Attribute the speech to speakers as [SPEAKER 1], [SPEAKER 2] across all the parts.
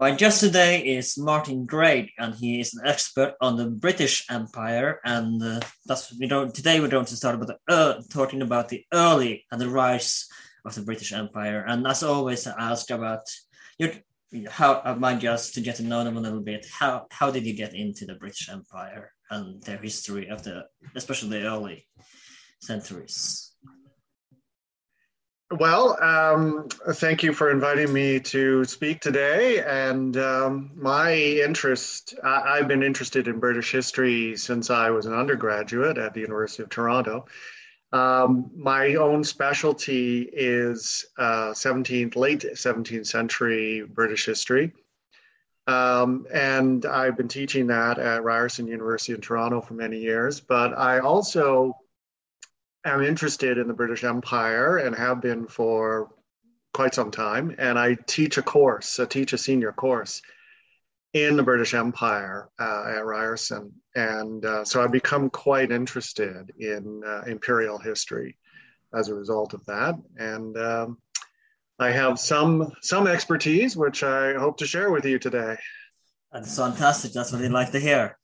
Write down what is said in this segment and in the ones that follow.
[SPEAKER 1] My guest today is Martin Greig, and he is an expert on the British Empire. And uh, that's we don't today we're going to start about the uh, talking about the early and the rise of the British Empire. And as always, I ask about your how uh, my guest to get to know them a little bit. How how did you get into the British Empire and their history of the especially the early centuries?
[SPEAKER 2] Well, um, thank you for inviting me to speak today. And um, my interest, I, have been interested in British history since I was an undergraduate at the University of Toronto. Um, my own specialty is uh, 17th, late 17th century British history. Um, and I've been teaching that at Ryerson University in Toronto for many years. But I also am interested in the British Empire and have been for quite some time. And I teach a course, I teach a senior course in the British Empire uh, at Ryerson. And uh, so I've become quite interested in uh, imperial history as a result of that. And um, I have some some expertise, which I hope to share with you today.
[SPEAKER 1] That's fantastic. That's what I'd like to hear.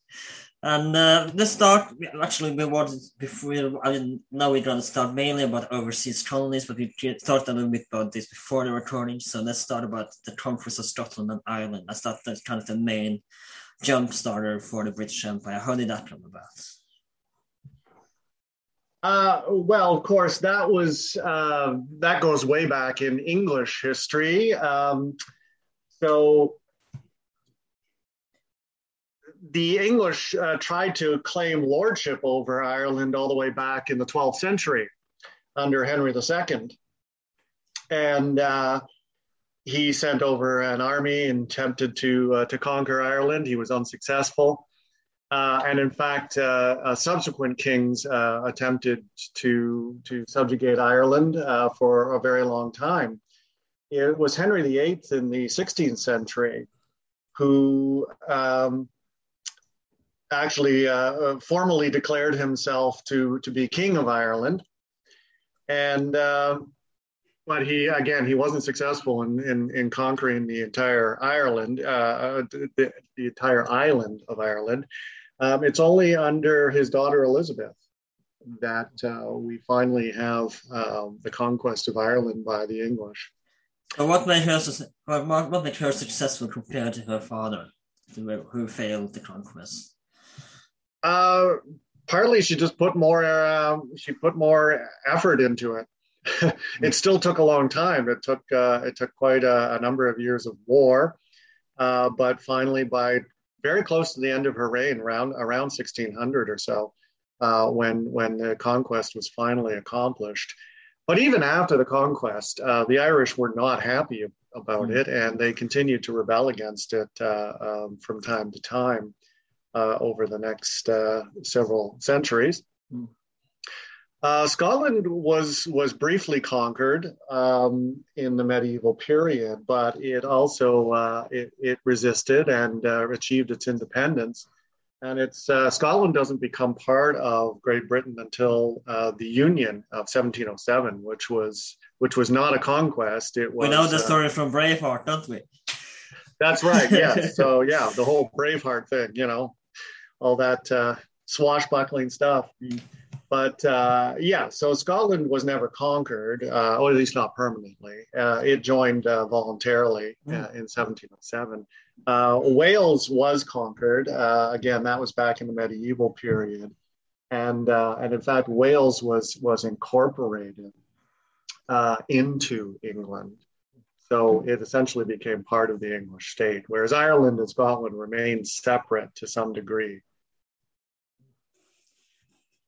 [SPEAKER 1] And uh, let's start. Actually, we wanted before. I mean, now we're going to start mainly about overseas colonies, but we talked a little bit about this before the recording. So let's start about the conquest of Scotland and Ireland. That that's kind of the main jump starter for the British Empire. How did that come about?
[SPEAKER 2] Uh, well, of course, that was uh, that goes way back in English history. Um, so the English uh, tried to claim lordship over Ireland all the way back in the 12th century under Henry II. And uh, he sent over an army and attempted to, uh, to conquer Ireland. He was unsuccessful. Uh, and in fact, uh, uh, subsequent kings attempted to, to subjugate Ireland for a very long time. It was Henry VIII in the 16th century who um, actually uh, uh, formally declared himself to, to be king of Ireland. And, uh, but he, again, he wasn't successful in, in, in conquering the entire Ireland, uh, uh the, the, entire island of Ireland. Um, it's only under his daughter Elizabeth that uh, we finally have um, the conquest of Ireland by the English.
[SPEAKER 1] what made her what made her successful compared to her father, who failed the conquest?
[SPEAKER 2] Uh, partly she just put more uh, she put more effort into it. it still took a long time. It took uh, it took quite a, a, number of years of war, uh, but finally, by very close to the end of her reign, around around 1600 or so, uh, when when the conquest was finally accomplished. But even after the conquest, uh, the Irish were not happy about mm. it, and they continued to rebel against it uh, um, from time to time uh, over the next uh, several centuries. Uh, Scotland was was briefly conquered um, in the medieval period, but it also uh, it, it, resisted and uh, achieved its independence. And it's uh, Scotland doesn't become part of Great Britain until the Union of 1707, which was which was not a conquest. It was.
[SPEAKER 1] We know the story from Braveheart, don't we?
[SPEAKER 2] That's right. Yeah. so yeah, the whole Braveheart thing, you know, all that uh, swashbuckling stuff. But uh, yeah, so Scotland was never conquered, uh, or at least not permanently. Uh, it joined uh, voluntarily uh, hmm. in 1707. Wales was conquered. again, that was back in the medieval period, and and in fact, Wales was was incorporated uh, into England. So it essentially became part of the English state, whereas Ireland and Scotland remained separate to some degree.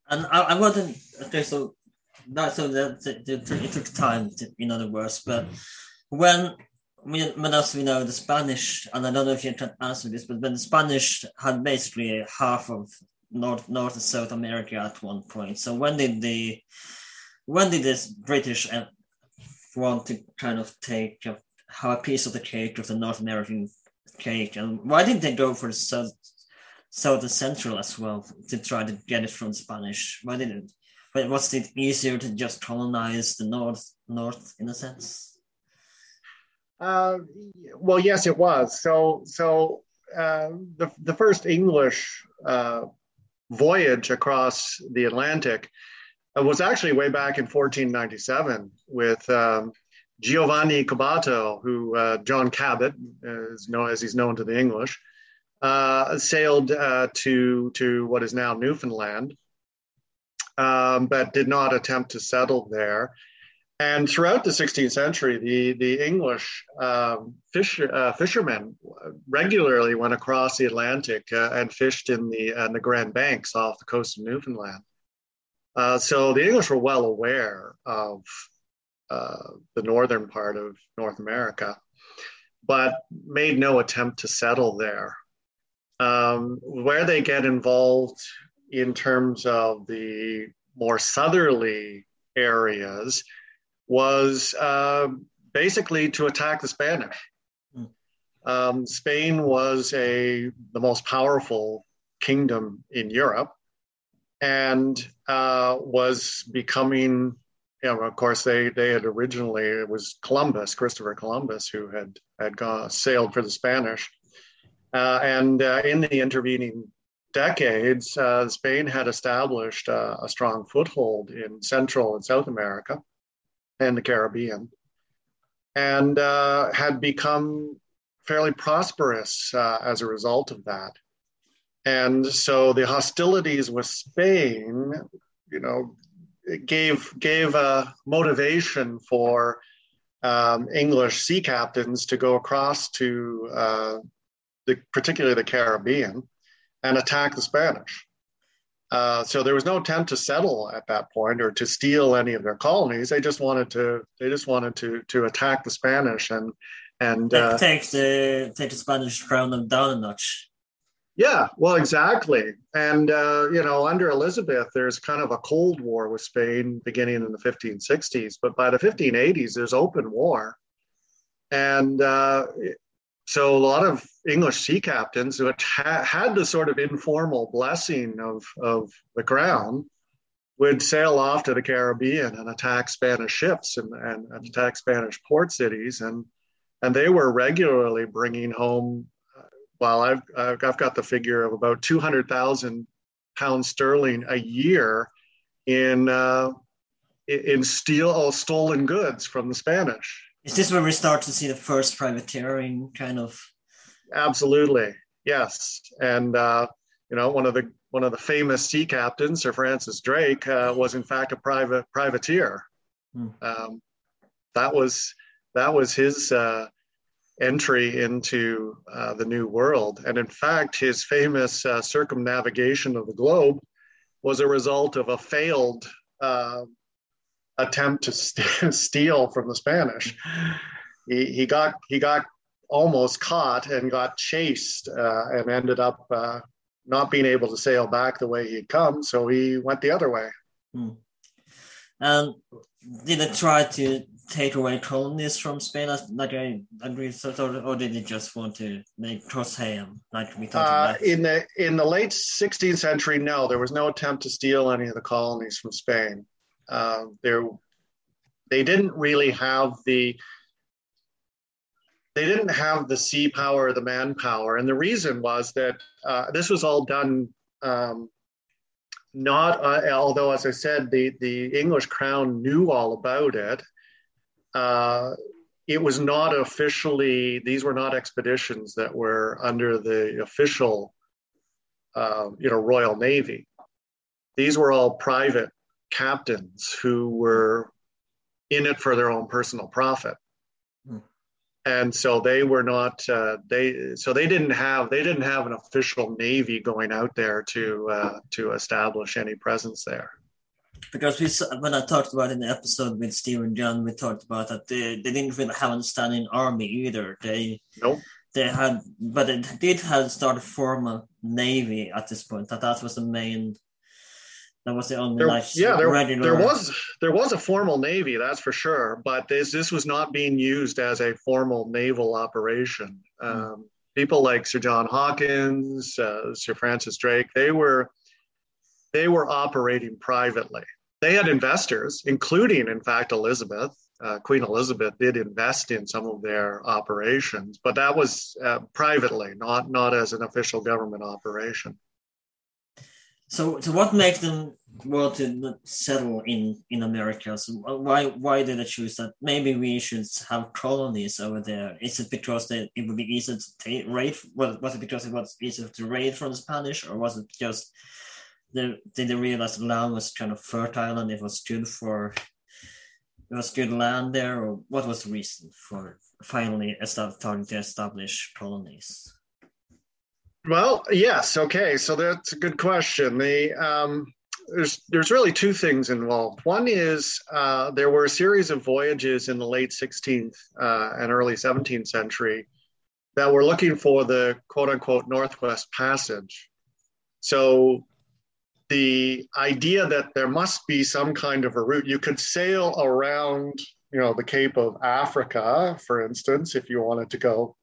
[SPEAKER 1] And I, I wasn't okay. So that so that, that, it took time, to, in other words. But when when as we know, the Spanish, and I don't know if you can answer this, but when the Spanish had basically half of North North and South America at one point. So when did the when did this British uh, want to kind of take uh, have a piece of the cake of the North American cake, and why didn't they go for the South South Central as well to try to get it from Spanish? Why didn't? But was it easier to just colonize the North North in a sense?
[SPEAKER 2] Uh, well, yes, it was. So so uh, the the first English uh, voyage across the Atlantic uh, was actually way back in 1497 with um, Giovanni Caboto, who uh, John Cabot is known as he's known to the English, uh, sailed uh, to to what is now Newfoundland, um, but did not attempt to settle there. And throughout the 16th century, the, the English um, fish, uh, fishermen regularly went across the Atlantic uh, and fished in the, uh, the Grand Banks off the coast of Newfoundland. So the English were well aware of the northern part of North America, but made no attempt to settle there. Um, where they get involved in terms of the more southerly areas was uh, basically to attack the Spanish. Mm. Um, Spain was a the most powerful kingdom in Europe, and uh, was becoming. You know, of course, they they had originally it was Columbus, Christopher Columbus, who had had gone, sailed for the Spanish, and uh, in the intervening decades, uh, Spain had established uh, a strong foothold in Central and South America and the Caribbean, and uh, had become fairly prosperous uh, as a result of that. And so the hostilities with Spain, you know, gave gave a motivation for um, English sea captains to go across to uh, the, particularly the Caribbean and attack the Spanish. Uh, so there was no attempt to settle at that point or to steal any of their colonies. They just wanted to they just wanted to to attack the Spanish and and
[SPEAKER 1] uh, take the take the Spanish crown them down a notch.
[SPEAKER 2] Yeah, well, exactly. And uh, you know, under Elizabeth, there's kind of a cold war with Spain beginning in the 1560s, but by the 1580s, there's open war, and uh, so a lot of English sea captains who had, the sort of informal blessing of, of the crown would sail off to the Caribbean and attack Spanish ships and, and, and attack Spanish port cities. And, and they were regularly bringing home, uh, well, I've, I've got the figure of about 200,000 pounds sterling a year in, uh, in steel, stolen goods from the Spanish.
[SPEAKER 1] Is this where we start to see the first privateering kind of?
[SPEAKER 2] Absolutely, yes. And uh, you know, one of the one of the famous sea captains, Sir Francis Drake, uh, was in fact a private privateer. Hmm. Um, that was that was his uh, entry into uh, the New World, and in fact, his famous uh, circumnavigation of the globe was a result of a failed uh, attempt to st- steal from the Spanish. He, he got he got almost caught and got chased uh, and ended up uh, not being able to sail back the way he had come. So he went the other way.
[SPEAKER 1] Hmm. And did they try to take away colonies from Spain, like I or, did they just want to make Crosshaven, like we talked
[SPEAKER 2] uh, about? In the in the late 16th century, no, there was no attempt to steal any of the colonies from Spain. Uh, they didn't really have the they didn't have the sea power the manpower, and the reason was that uh, this was all done. Um, not uh, although, as I said, the the English crown knew all about it. Uh, it was not officially; these were not expeditions that were under the official, uh, you know, Royal Navy. These were all private captains who were in it for their own personal profit. Hmm. And so they were not uh, they so they didn't have they didn't have an official navy going out there to uh, to establish any presence there
[SPEAKER 1] because we when I talked about in the episode with Steve and John, we talked about that they, they didn't really have a standing army either. They
[SPEAKER 2] nope.
[SPEAKER 1] they had, but it did have started form a navy at this point. That that was the main. That was the only
[SPEAKER 2] there,
[SPEAKER 1] like
[SPEAKER 2] yeah there, regular... there was there was a formal navy that's for sure, but this this was not being used as a formal naval operation. Mm. Um, people like Sir John Hawkins, uh, Sir Francis Drake, they were they were operating privately. They had investors, including, in fact, Elizabeth. Uh, Queen Elizabeth did invest in some of their operations, but that was uh, privately, not not as an official government operation.
[SPEAKER 1] So, so what makes them want to settle in in America? So why why did they choose that? Maybe we should have colonies over there. Is it because they, it would be easier to take, raid? Was, was it because it was easier to raid from the Spanish, or was it just they, did they realize the land was kind of fertile and it was good for it was good land there, or what was the reason for finally starting to establish colonies?
[SPEAKER 2] Well, yes. Okay, so that's a good question. The um, there's there's really two things involved. One is uh, there were a series of voyages in the late 16th uh, and early 17th century that were looking for the quote unquote Northwest Passage. So the idea that there must be some kind of a route you could sail around you know the cape of africa for instance if you wanted to go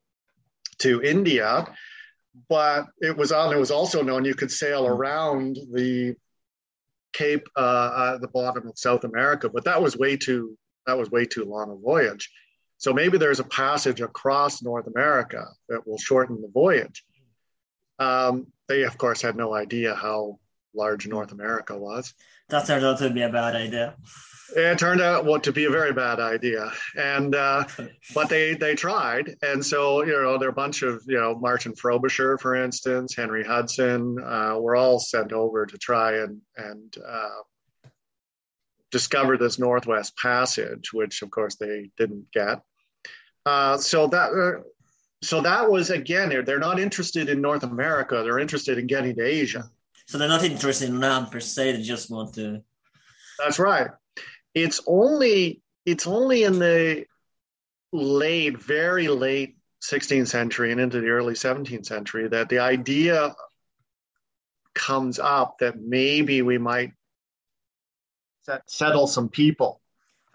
[SPEAKER 2] to india but it was on it was also known you could sail around the cape uh, at the bottom of south america but that was way too that was way too long a voyage. So maybe there's a passage across north america that will shorten the voyage. Um, they of course had no idea how large North America was.
[SPEAKER 1] That turned out to be a bad idea.
[SPEAKER 2] It turned out what to be a very bad idea, and uh, but they they tried, and so you know there are a bunch of you know Martin Frobisher, for instance, Henry Hudson, uh, were all sent over to try and and uh, discover this Northwest Passage, which of course they didn't get. Uh, so that uh, so that was again they're not interested in North America; they're interested in getting to Asia.
[SPEAKER 1] So they're not interested in land per se. They just want to.
[SPEAKER 2] That's right. It's only it's only in the late, very late 16th century and into the early 17th century that the idea comes up that maybe we might set, settle some people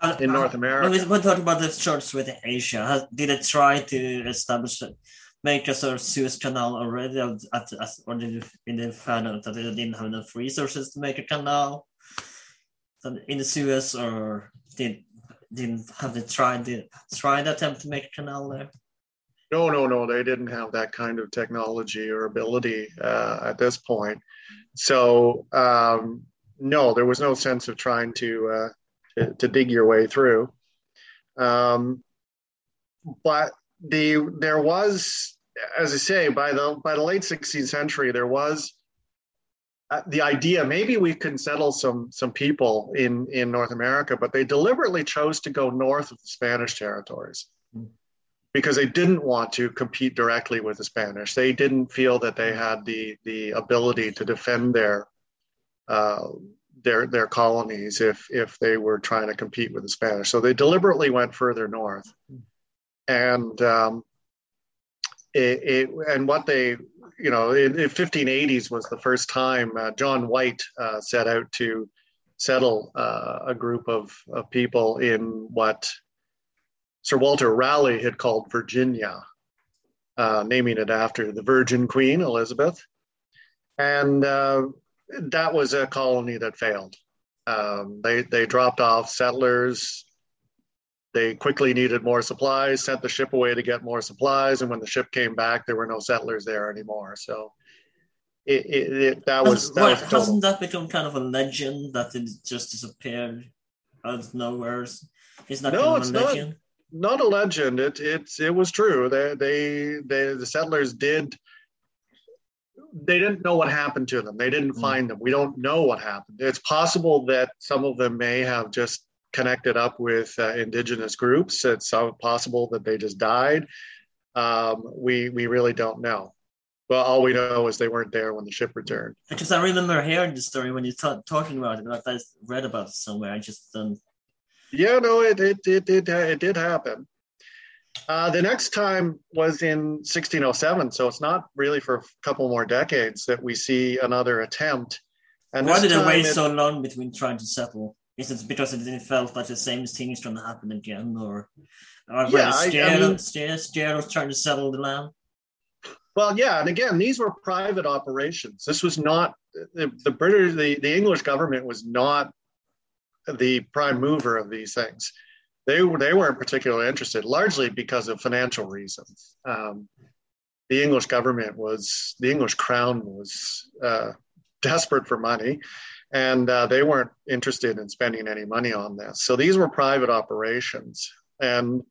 [SPEAKER 2] uh, in North uh, America.
[SPEAKER 1] When we talk about the church with Asia, did it try to establish make a sort of Suez Canal already, at, at, at, or did they that they didn't have enough resources to make a canal in the Suez, or did didn't have they tried the tried attempt to make a canal there?
[SPEAKER 2] No, no, no. They didn't have that kind of technology or ability uh, at this point. So um, no, there was no sense of trying to uh, to, to, dig your way through. Um, but the there was, as I say, by the by the late 16th century, there was uh, the idea maybe we can settle some some people in in North America, but they deliberately chose to go north of the Spanish territories because they didn't want to compete directly with the Spanish. They didn't feel that they had the the ability to defend their uh, their their colonies if if they were trying to compete with the Spanish. So they deliberately went further north and um, it, it, and what they you know in, in 1580s was the first time uh, John White uh, set out to settle uh, a group of, of people in what Sir Walter Raleigh had called Virginia, uh, naming it after the Virgin Queen Elizabeth, and uh, that was a colony that failed. Um, they they dropped off settlers they quickly needed more supplies, sent the ship away to get more supplies, and when the ship came back, there were no settlers there anymore. So it, it, it that was that
[SPEAKER 1] was hasn't that become kind of a legend that it just disappeared out of nowhere? Is that no, it's
[SPEAKER 2] not. Not a legend. It it's it was true. They they they the settlers did they didn't know what happened to them. They didn't mm. find them. We don't know what happened. It's possible that some of them may have just connected up with uh, indigenous groups. It's possible that they just died. Um, we we really don't know. Well, all we know is they weren't there when the ship returned.
[SPEAKER 1] Because I remember hearing the story when you t- talking about it, but I read about it somewhere. I just don't.
[SPEAKER 2] Yeah, no, it it it did it did happen. Uh, the next time was in 1607, so it's not really for a couple more decades that we see another attempt.
[SPEAKER 1] And why did it wait it, so long between trying to settle? Is it because it felt like the same thing is going to happen again, or, or yeah, I mean, trying to settle the land?
[SPEAKER 2] Well, yeah, and again, these were private operations. This was not the, the British, the, the English government was not the prime mover of these things. They they weren't particularly interested, largely because of financial reasons. Um, the English government was the English crown was uh, desperate for money, and uh, they weren't interested in spending any money on this. So these were private operations, and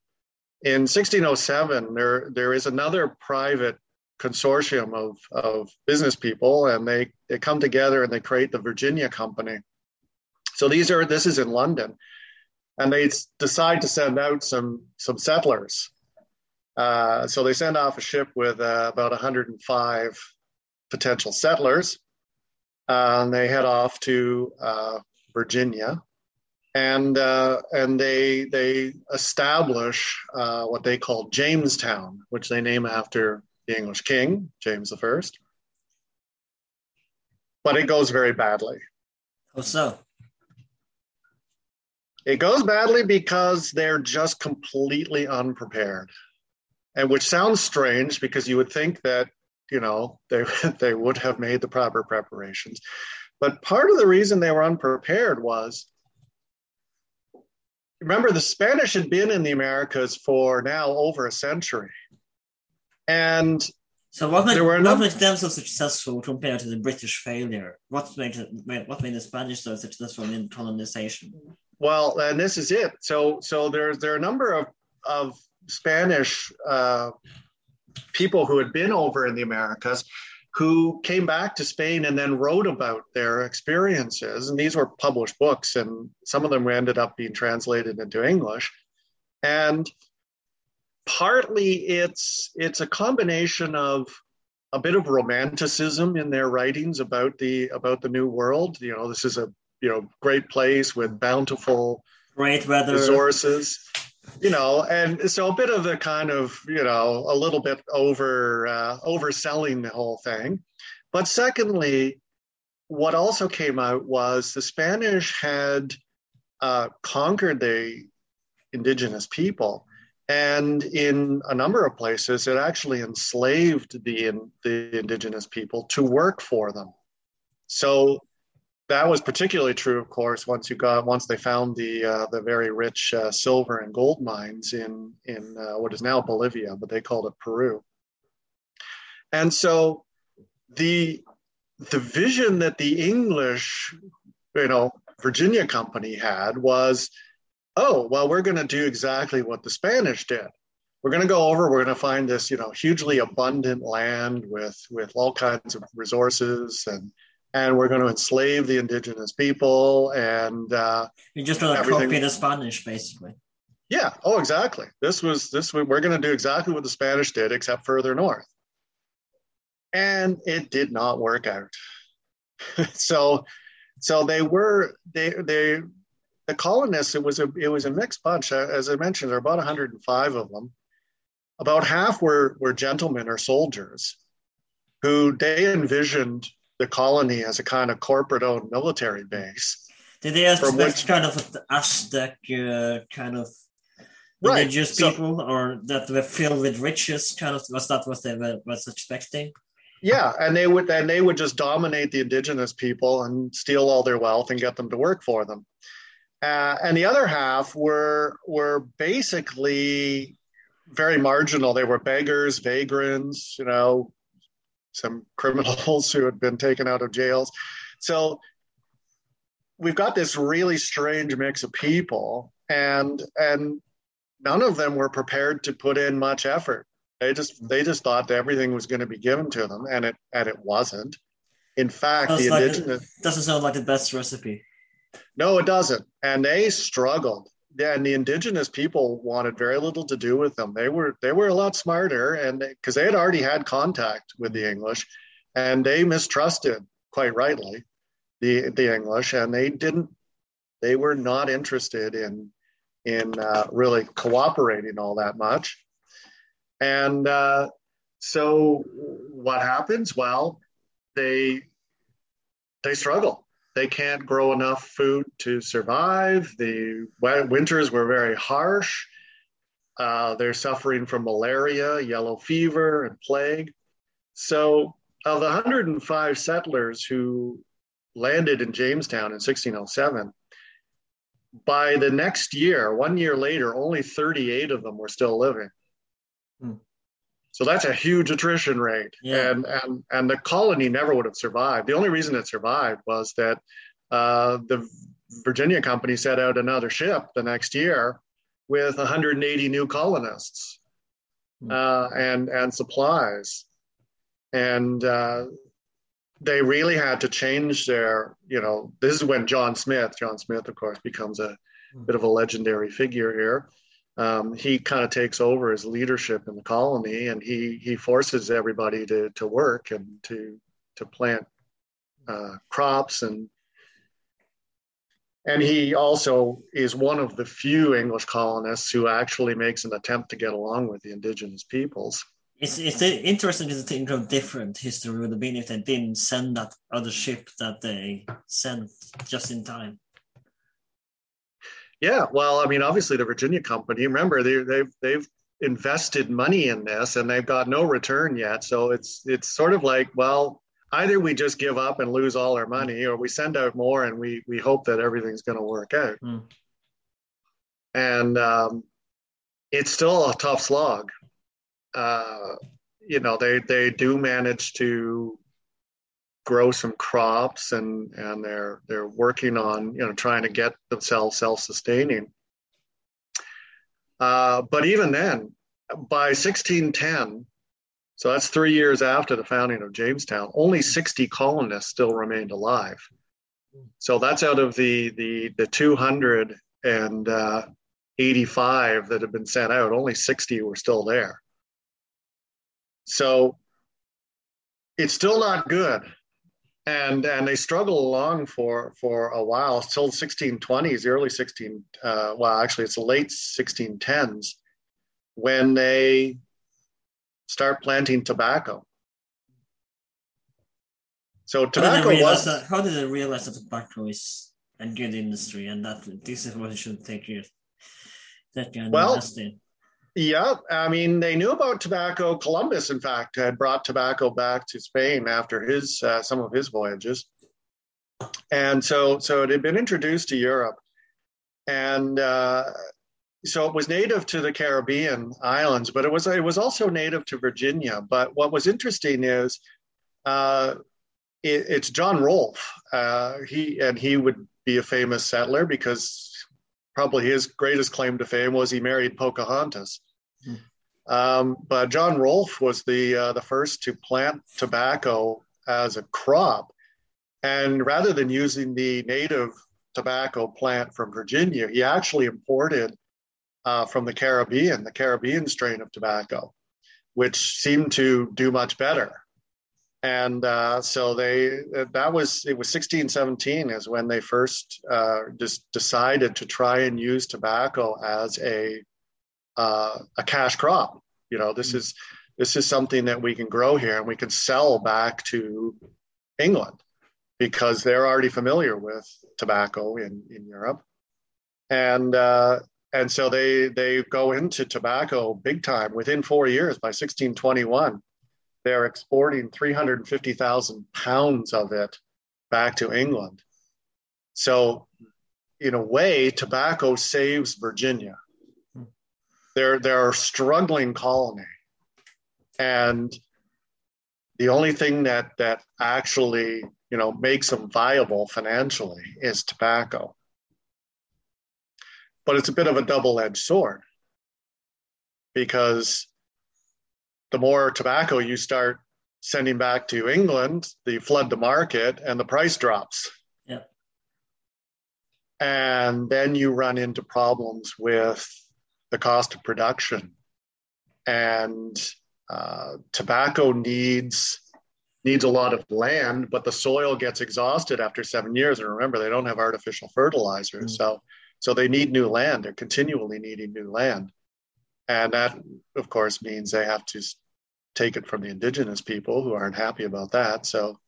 [SPEAKER 2] in 1607 there there is another private consortium of, of business people and they, they come together and they create the Virginia Company. So these are this is in London, and they decide to send out some some settlers. Uh, so they send off a ship with uh, about 105 potential settlers, uh, and they head off to uh, Virginia, and uh, and they they establish uh, what they call Jamestown, which they name after the English king, James I. But it goes very badly.
[SPEAKER 1] How so?
[SPEAKER 2] It goes badly because they're just completely unprepared. And which sounds strange because you would think that, you know, they, they would have made the proper preparations. But part of the reason they were unprepared was remember, the Spanish had been in the Americas for now over a century. And
[SPEAKER 1] so what made, what made them so successful compared to the British failure? What made what made the Spanish so successful in colonization?
[SPEAKER 2] Well, and this is it. So so there's there are a number of of Spanish uh, people who had been over in the Americas who came back to Spain and then wrote about their experiences. And these were published books, and some of them ended up being translated into English. And partly it's it's a combination of a bit of romanticism in their writings about the about the new world you know this is a you know great place with bountiful
[SPEAKER 1] great weather
[SPEAKER 2] resources you know and so a bit of a kind of you know a little bit over uh, overselling the whole thing but secondly what also came out was the spanish had uh, conquered the indigenous people and in a number of places, it actually enslaved the, the indigenous people to work for them. So that was particularly true, of course, once you got once they found the uh, the very rich uh, silver and gold mines in in uh, what is now Bolivia, but they called it Peru. And so the the vision that the English, you know, Virginia Company had was oh, well, we're going to do exactly what the Spanish did. We're going to go over, we're going to find this, you know, hugely abundant land with, with all kinds of resources and, and we're going to enslave the indigenous people and uh,
[SPEAKER 1] you just going to copy the Spanish, basically.
[SPEAKER 2] Yeah. Oh, exactly. This was this. We're going to do exactly what the Spanish did, except further north. And it did not work out. so, so they were they they the colonists, it was a it was a mixed bunch. Uh, as I mentioned, there are about 105 of them. About half were were gentlemen or soldiers, who they envisioned the colony as a kind of corporate-owned military base.
[SPEAKER 1] Did they expect which, kind of Aztec uh, kind of right. religious people, so, or that were filled with riches? Kind of was that what they were was expecting?
[SPEAKER 2] Yeah, and they would and they would just dominate the indigenous people and steal all their wealth and get them to work for them. Uh, and the other half were were basically very marginal. They were beggars, vagrants, you know, some criminals who had been taken out of jails. So we've got this really strange mix of people, and and none of them were prepared to put in much effort. They just they just thought that everything was going to be given to them, and it and it wasn't. In fact, the
[SPEAKER 1] indigenous doesn't sound like the best recipe.
[SPEAKER 2] No, it doesn't. And they struggled. And the indigenous people wanted very little to do with them. They were they were a lot smarter, and because they, they had already had contact with the English, and they mistrusted quite rightly the the English, and they didn't. They were not interested in in uh, really cooperating all that much. And uh, so, what happens? Well, they they struggle. They can't grow enough food to survive. The winters were very harsh. Uh, they're suffering from malaria, yellow fever, and plague. So, of the 105 settlers who landed in Jamestown in 1607, by the next year, one year later, only 38 of them were still living. Hmm. So that's a huge attrition rate. Yeah. And, and, and the colony never would have survived. The only reason it survived was that uh, the Virginia Company set out another ship the next year with 180 new colonists hmm. uh, and, and supplies. And uh, they really had to change their, you know, this is when John Smith, John Smith, of course, becomes a hmm. bit of a legendary figure here um, he kind of takes over as leadership in the colony and he he forces everybody to to work and to to plant uh, crops and and he also is one of the few English colonists who actually makes an attempt to get along with the indigenous peoples.
[SPEAKER 1] It's, it's interesting to think of different history would have been if they didn't send that other ship that they sent just in time.
[SPEAKER 2] Yeah, well, I mean, obviously the Virginia company. Remember, they, they've they've invested money in this, and they've got no return yet. So it's it's sort of like, well, either we just give up and lose all our money, or we send out more and we we hope that everything's going to work out. Mm. And um, it's still a tough slog. Uh, you know, they they do manage to grow some crops and and they're they're working on you know trying to get themselves self-sustaining. Uh, but even then by 1610 so that's three years after the founding of jamestown only 60 colonists still remained alive. So that's out of the the the 285 uh, that had been sent out only 60 were still there. So it's still not good and and they struggle along for for a while till 1620s early 16 uh, well actually it's the late 1610s when they start planting tobacco. So tobacco
[SPEAKER 1] how
[SPEAKER 2] was
[SPEAKER 1] that, how did they realize that tobacco is a good industry and that this is what should take you that kind
[SPEAKER 2] well, invest in yeah, I mean, they knew about tobacco. Columbus, in fact, had brought tobacco back to Spain after his uh, some of his voyages, and so so it had been introduced to Europe, and uh, so it was native to the Caribbean islands, but it was it was also native to Virginia. But what was interesting is, uh, it, it's John Rolfe. Uh, he and he would be a famous settler because probably his greatest claim to fame was he married Pocahontas. Um, but John Rolfe was the uh, the first to plant tobacco as a crop, and rather than using the native tobacco plant from Virginia, he actually imported uh, from the Caribbean the Caribbean strain of tobacco, which seemed to do much better. And uh, so they that was it was 1617 is when they first uh, just decided to try and use tobacco as a uh, a cash crop. You know, this is this is something that we can grow here and we can sell back to England because they're already familiar with tobacco in, in Europe. And uh, and so they they go into tobacco big time. Within four years, by 1621, they're exporting 350,000 pounds of it back to England. So, in a way, tobacco saves Virginia they're they're a struggling colony, and the only thing that that actually you know makes them viable financially is tobacco. But it's a bit of a double-edged sword because the more tobacco you start sending back to England, the flood the market and the price drops.
[SPEAKER 1] Yeah.
[SPEAKER 2] And then you run into problems with the cost of production. And uh, tobacco needs needs a lot of land, but the soil gets exhausted after seven years. And remember, they don't have artificial fertilizers, mm. so so they need new land. They're continually needing new land, and that, of course, means they have to take it from the indigenous people who aren't happy about that. So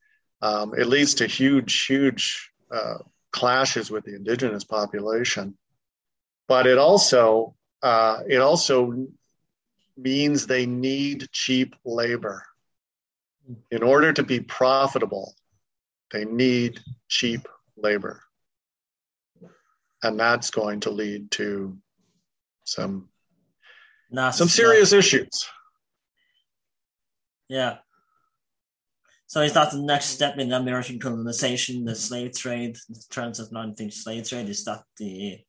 [SPEAKER 2] um, it leads to huge, huge uh, clashes with the indigenous population. But it also uh, it also means they need cheap labor. In order to be profitable, they need cheap labor. And that's going to lead to some some serious issues.
[SPEAKER 1] Yeah. So is that the next step in American colonization, the slave trade, the transatlantic slave trade? Is that the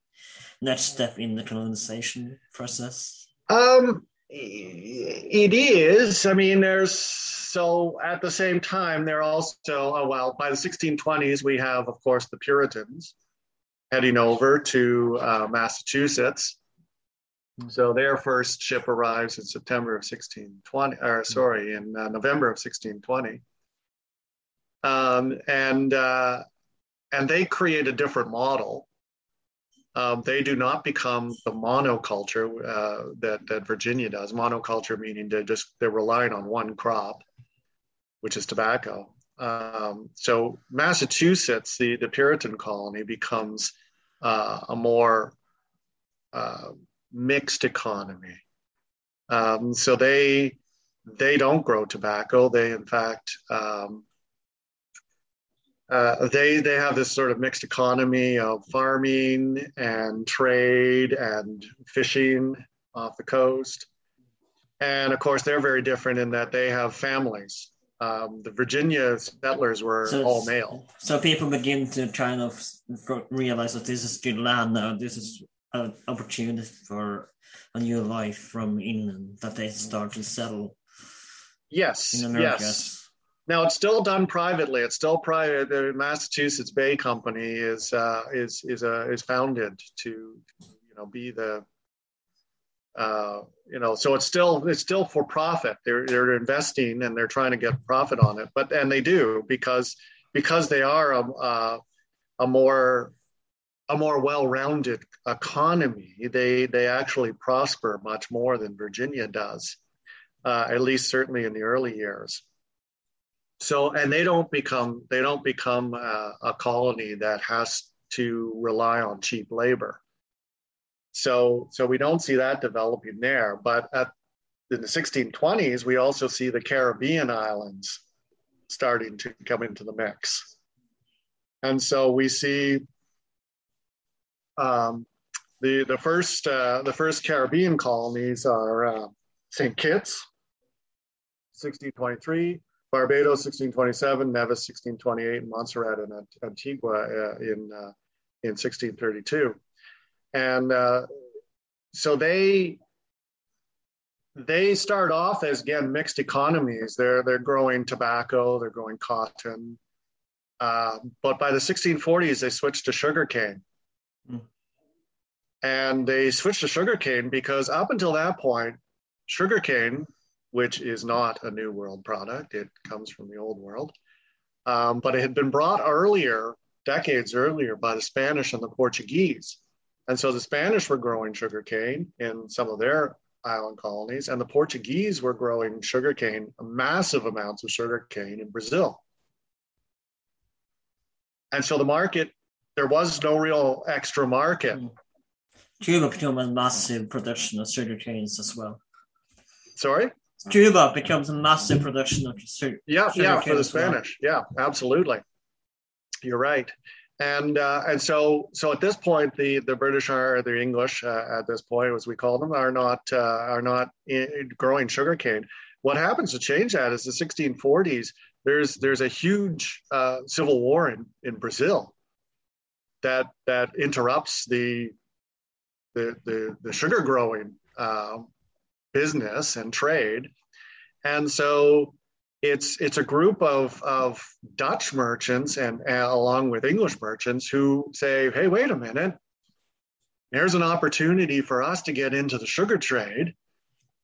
[SPEAKER 1] next step in the colonization process?
[SPEAKER 2] Um, it is. I mean, there's so at the same time, there also, oh, well, by the 1620s, we have, of course, the Puritans heading over to uh, Massachusetts. So their first ship arrives in September of 1620, or sorry, in uh, November of 1620. Um, and uh, and they create a different model um, they do not become the monoculture uh, that, that Virginia does. Monoculture meaning they're just they're relying on one crop, which is tobacco. Um, so Massachusetts, the, the Puritan colony, becomes uh, a more uh, mixed economy. Um, so they they don't grow tobacco. They in fact um, uh, they they have this sort of mixed economy of farming and trade and fishing off the coast, and of course they're very different in that they have families. Um, the Virginia settlers were so, all male.
[SPEAKER 1] So people begin to kind of realize that this is good land now. This is an opportunity for a new life from England that they start to settle.
[SPEAKER 2] Yes. In America. Yes now it's still done privately. It's still private. The Massachusetts Bay Company is uh, is is uh, is founded to you know be the uh, you know so it's still it's still for profit. They're they're investing and they're trying to get profit on it. But and they do because because they are a a, a more a more well-rounded economy. They they actually prosper much more than Virginia does, uh, at least certainly in the early years so and they don't become they don't become a, a colony that has to rely on cheap labor. So so we don't see that developing there but at in the 1620s we also see the caribbean islands starting to come into the mix. And so we see um, the the first uh, the first caribbean colonies are uh, st kitts 1623 Barbados 1627, Nevis 1628, Montserrat and Antigua uh, in uh, in 1632, and uh, so they they start off as again mixed economies. They're they're growing tobacco, they're growing cotton, uh, but by the 1640s they switched to sugarcane. Mm. And they switched to sugarcane because up until that point, sugarcane which is not a New World product. It comes from the Old World. Um, but it had been brought earlier, decades earlier, by the Spanish and the Portuguese. And so the Spanish were growing sugarcane in some of their island colonies, and the Portuguese were growing sugarcane, massive amounts of sugarcane in Brazil. And so the market, there was no real extra market.
[SPEAKER 1] Cuba became a massive production of sugar canes as well.
[SPEAKER 2] Sorry?
[SPEAKER 1] Cuba becomes a massive production of sugar.
[SPEAKER 2] Yeah, yeah, for the Spanish. Well. Yeah, absolutely. You're right. And uh, and so so at this point, the the British are the English uh, at this point, as we call them, are not uh, are not in, growing sugarcane. What happens to change that is the 1640s. There's there's a huge uh, civil war in, in Brazil that that interrupts the the the, the sugar growing uh, business and trade. And so it's it's a group of of Dutch merchants and, and along with English merchants who say, hey, wait a minute, there's an opportunity for us to get into the sugar trade.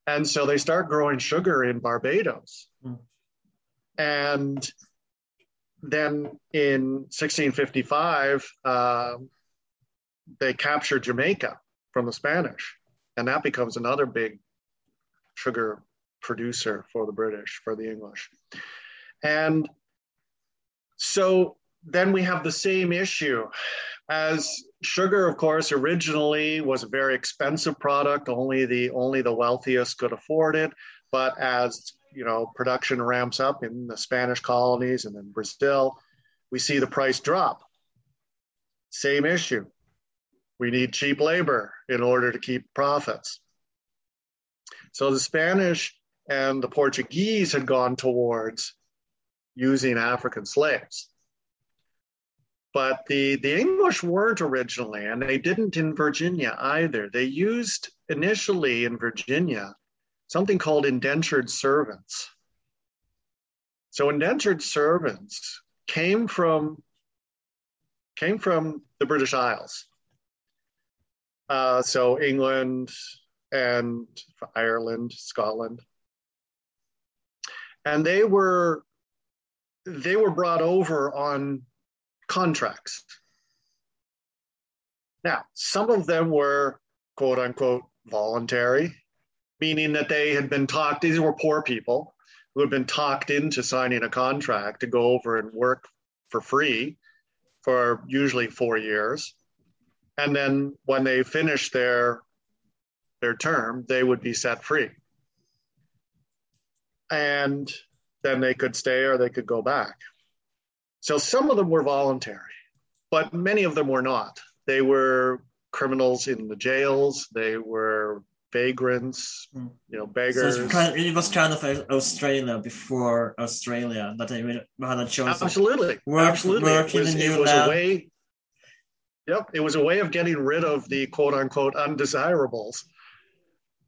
[SPEAKER 2] And so they start growing sugar in Barbados. Mm. And then in 1655, uh, they capture Jamaica from the Spanish. And that becomes another big sugar producer for the British, for the English. And so then we have the same issue. As sugar of course originally was a very expensive product only the only the wealthiest could afford it. But as you know production ramps up in the spanish colonies and then brazil we see the price drop. Same issue. We need cheap labor in order to keep profits so the spanish and the portuguese had gone towards using african slaves but the, the English weren't originally, and they didn't in Virginia either. They used initially in Virginia something called indentured servants. So indentured servants came from came from the British Isles. Uh, so England and Ireland, Scotland, and they were they were brought over on contracts. Now, some of them were quote unquote voluntary, meaning that they had been talked, these were poor people who had been talked into signing a contract to go over and work for free for usually four years. And then when they finished their their term, they would be set free. And then they could stay or they could go back. So some of them were voluntary, but many of them were not. They were criminals in the jails. They were vagrants, hmm. you know, beggars.
[SPEAKER 1] So kind of, it was kind of Australia before Australia that they had a choice.
[SPEAKER 2] Absolutely,
[SPEAKER 1] work,
[SPEAKER 2] absolutely.
[SPEAKER 1] Work
[SPEAKER 2] it was, it was a way. Yep, it was a way of getting rid of the quote unquote undesirables,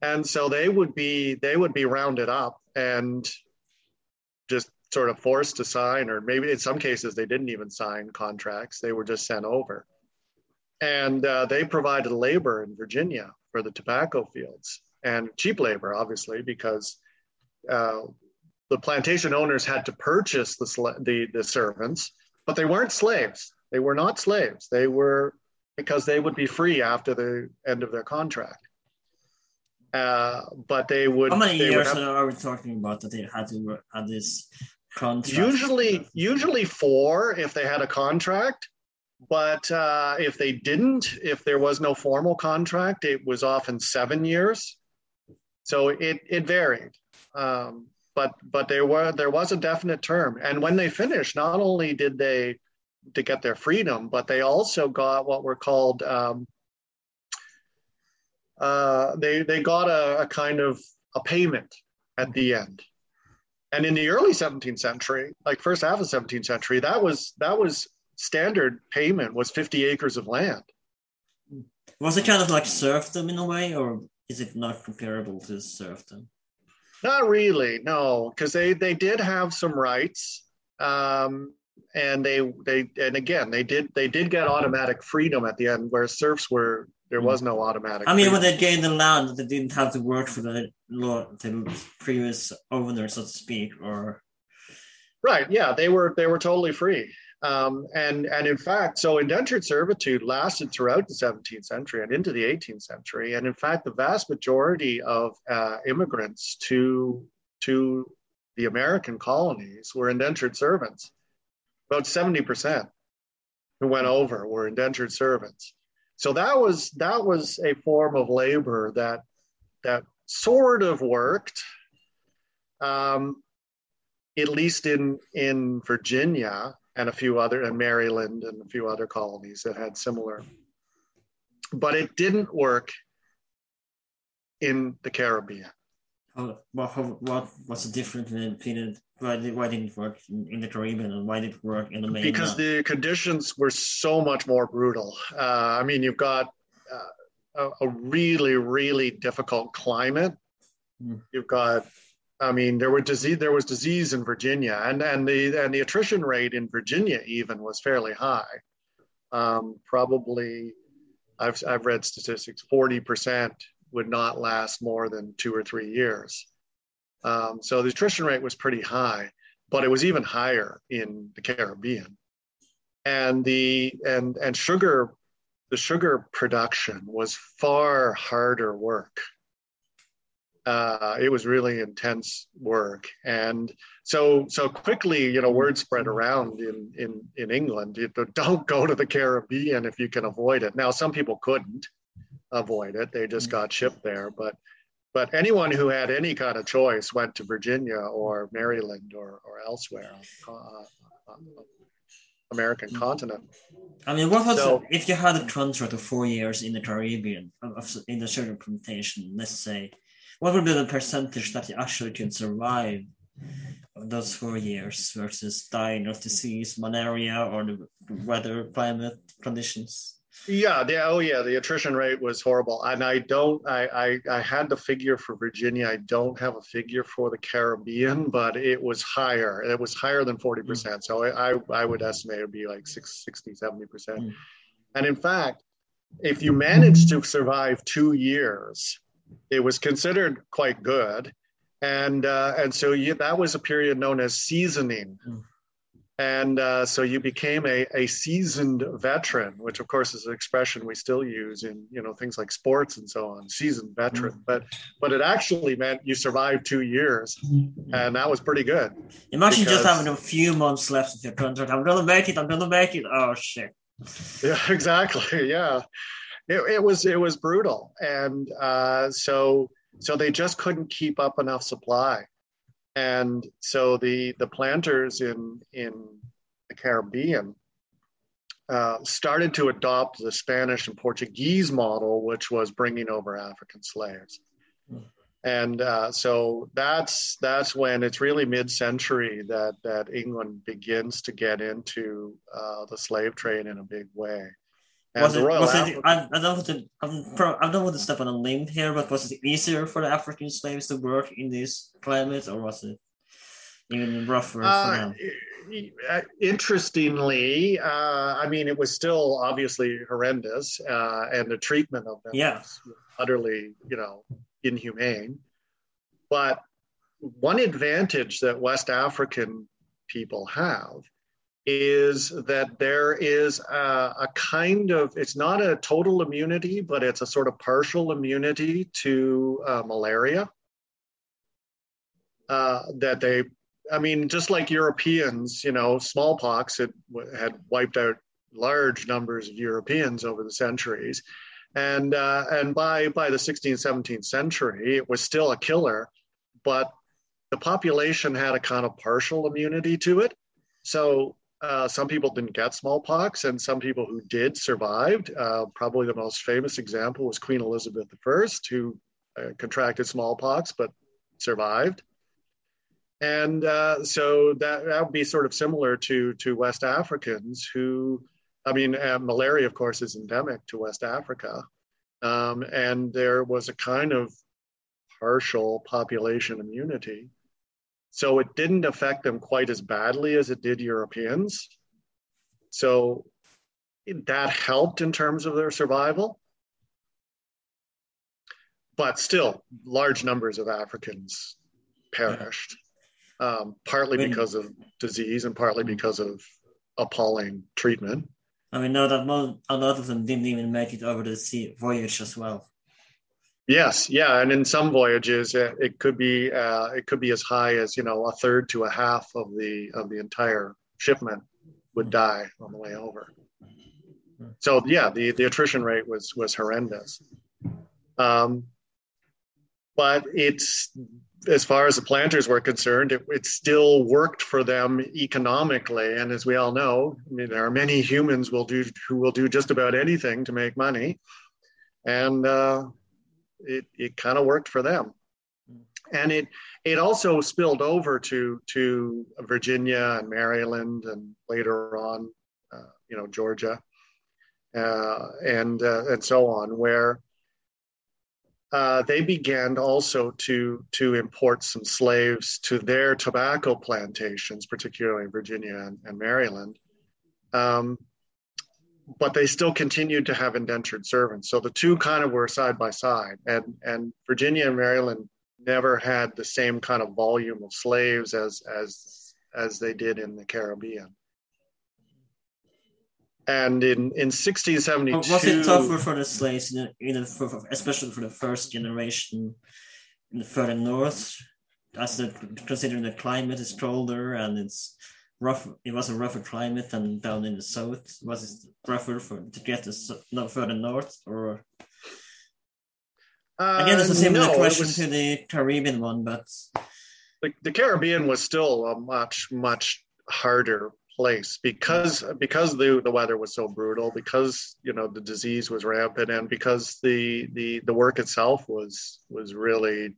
[SPEAKER 2] and so they would be they would be rounded up and just sort of forced to sign, or maybe in some cases they didn't even sign contracts, they were just sent over. And uh, they provided labor in Virginia for the tobacco fields and cheap labor, obviously, because uh, the plantation owners had to purchase the, sl- the, the servants, but they weren't slaves. They were not slaves. They were because they would be free after the end of their contract. Uh, but they would.
[SPEAKER 1] How many
[SPEAKER 2] years
[SPEAKER 1] have, are we talking about that they had to had this contract?
[SPEAKER 2] Usually, usually four if they had a contract. But uh, if they didn't, if there was no formal contract, it was often seven years. So it it varied. Um, but but there were there was a definite term, and when they finished, not only did they to get their freedom, but they also got what were called um, uh, they they got a, a kind of a payment at the end. And in the early 17th century, like first half of 17th century, that was that was standard payment was 50 acres of land.
[SPEAKER 1] Was it kind of like serfdom in a way, or is it not comparable to serfdom?
[SPEAKER 2] Not really, no, because they they did have some rights, um, and they they and again they did they did get automatic freedom at the end, where serfs were there was no automatic.
[SPEAKER 1] I mean, when they gained the land, they didn't have to work for the the previous owner, so to speak, or
[SPEAKER 2] right. Yeah, they were they were totally free. Um, and and in fact, so indentured servitude lasted throughout the 17th century and into the 18th century. And in fact, the vast majority of uh, immigrants to to the American colonies were indentured servants. About 70 percent who went over were indentured servants. So that was that was a form of labor that that sort of worked, um, at least in in Virginia and a few other and Maryland and a few other colonies that had similar. But it didn't work in the Caribbean.
[SPEAKER 1] How, what, how, what what's the difference between why, did, why didn't it work in, the Caribbean and why did it work in the main?
[SPEAKER 2] Because the conditions were so much more brutal. Uh, I mean, you've got uh, a, a, really, really difficult climate. Mm. You've got I mean, there were disease. There was disease in Virginia, and and the and the attrition rate in Virginia even was fairly high. Um, probably, I've I've read statistics. Forty percent would not last more than two or three years. Um, so the attrition rate was pretty high, but it was even higher in the Caribbean. And the and and sugar, the sugar production was far harder work. Uh, it was really intense work. And so so quickly you know word spread around in in in england you don't go to the caribbean if you can avoid it. Now some people couldn't avoid it. They just got shipped there but but anyone who had any kind of choice went to virginia or maryland or or elsewhere uh, on the american continent
[SPEAKER 1] I mean, what was so, if you had a contract of four years in the Caribbean in the sugar plantation, let's say, what would be the percentage that you actually can survive those four years versus dying of disease, malaria, or the weather, climate conditions?
[SPEAKER 2] Yeah, the, oh yeah, the attrition rate was horrible, and I don't. I, I I had the figure for Virginia. I don't have a figure for the Caribbean, but it was higher. It was higher than forty mm. percent. So I, I, I would estimate it would be like 60, 70 percent. Mm. And in fact, if you managed to survive two years it was considered quite good, and uh, and so you, that was a period known as seasoning. Mm. And uh, so you became a, a seasoned veteran, which of course is an expression we still use in you know things like sports and so on. Seasoned veteran, mm. but but it actually meant you survived two years, mm. and that was pretty good.
[SPEAKER 1] Imagine because, just having a few months left of your contract. I'm gonna make it. I'm gonna make it. Oh shit.
[SPEAKER 2] Yeah, exactly. Yeah, it, it was it was brutal, and uh, so so they just couldn't keep up enough supply, and so the the planters in in the Caribbean uh, started to adopt the Spanish and Portuguese model, which was bringing over African slaves. And uh, so that's that's when it's really mid-century that that England begins to get into uh, the slave trade in a big way
[SPEAKER 1] was it, was it I, I don't want to I'm pro, I don't want to step on a limb here, but was it easier for the African slaves to work in this climate, or was it even rougher uh?
[SPEAKER 2] Uh, interestingly, uh, I mean, it was still obviously horrendous, uh, and the treatment of them
[SPEAKER 1] yeah.
[SPEAKER 2] was utterly, you know, inhumane. But one advantage that West African people have is that there is a, a, kind of it's not a total immunity but it's a sort of partial immunity to uh, malaria. Uh, that they i mean just like europeans you know smallpox had, had wiped out large numbers of europeans over the centuries. And uh, and by by the 16th 17th century it was still a killer but the population had a kind of partial immunity to it. So uh, some people didn't get smallpox, and some people who did survived. Uh, probably the most famous example was Queen Elizabeth I, who uh, contracted smallpox but survived. And uh, so that, that would be sort of similar to, to West Africans who, I mean, malaria, of course, is endemic to West Africa. Um, and there was a kind of partial population immunity so it didn't affect them quite as badly as it did Europeans. So that helped in terms of their survival. But still, large numbers of Africans perished, um, partly because of disease and partly because of appalling treatment.
[SPEAKER 1] I mean, know that a lot of them didn't even make it over the sea voyage as well.
[SPEAKER 2] Yes, yeah, and in some voyages, it, it could be uh, it could be as high as you know a third to a half of the of the entire shipment would die on the way over. So yeah, the, the attrition rate was was horrendous. Um, but it's as far as the planters were concerned, it, it still worked for them economically. And as we all know, I mean, there are many humans will do who will do just about anything to make money, and uh, it, it kind of worked for them. And it it also spilled over to to Virginia and Maryland and later on, uh, you know, Georgia, uh, and uh, and so on, where uh, they began also to to import some slaves to their tobacco plantations, particularly in Virginia and, and Maryland. Um, but they still continued to have indentured servants. So the two kind of were side by side, and and Virginia and Maryland never had the same kind of volume of slaves as as as they did in the Caribbean. And in, in 1672,
[SPEAKER 1] was it tougher for the slaves, in, in for, for, especially for the first generation in the further north, as considering the climate is colder and it's rough? It was a rougher climate than down in the south. Was it rougher for to get to no further north, or
[SPEAKER 2] uh,
[SPEAKER 1] again, it's a similar
[SPEAKER 2] no,
[SPEAKER 1] question
[SPEAKER 2] was,
[SPEAKER 1] to the Caribbean one, but
[SPEAKER 2] the, the Caribbean was still a much much harder place because because the the weather was so brutal because you know the disease was rampant and because the the the work itself was was really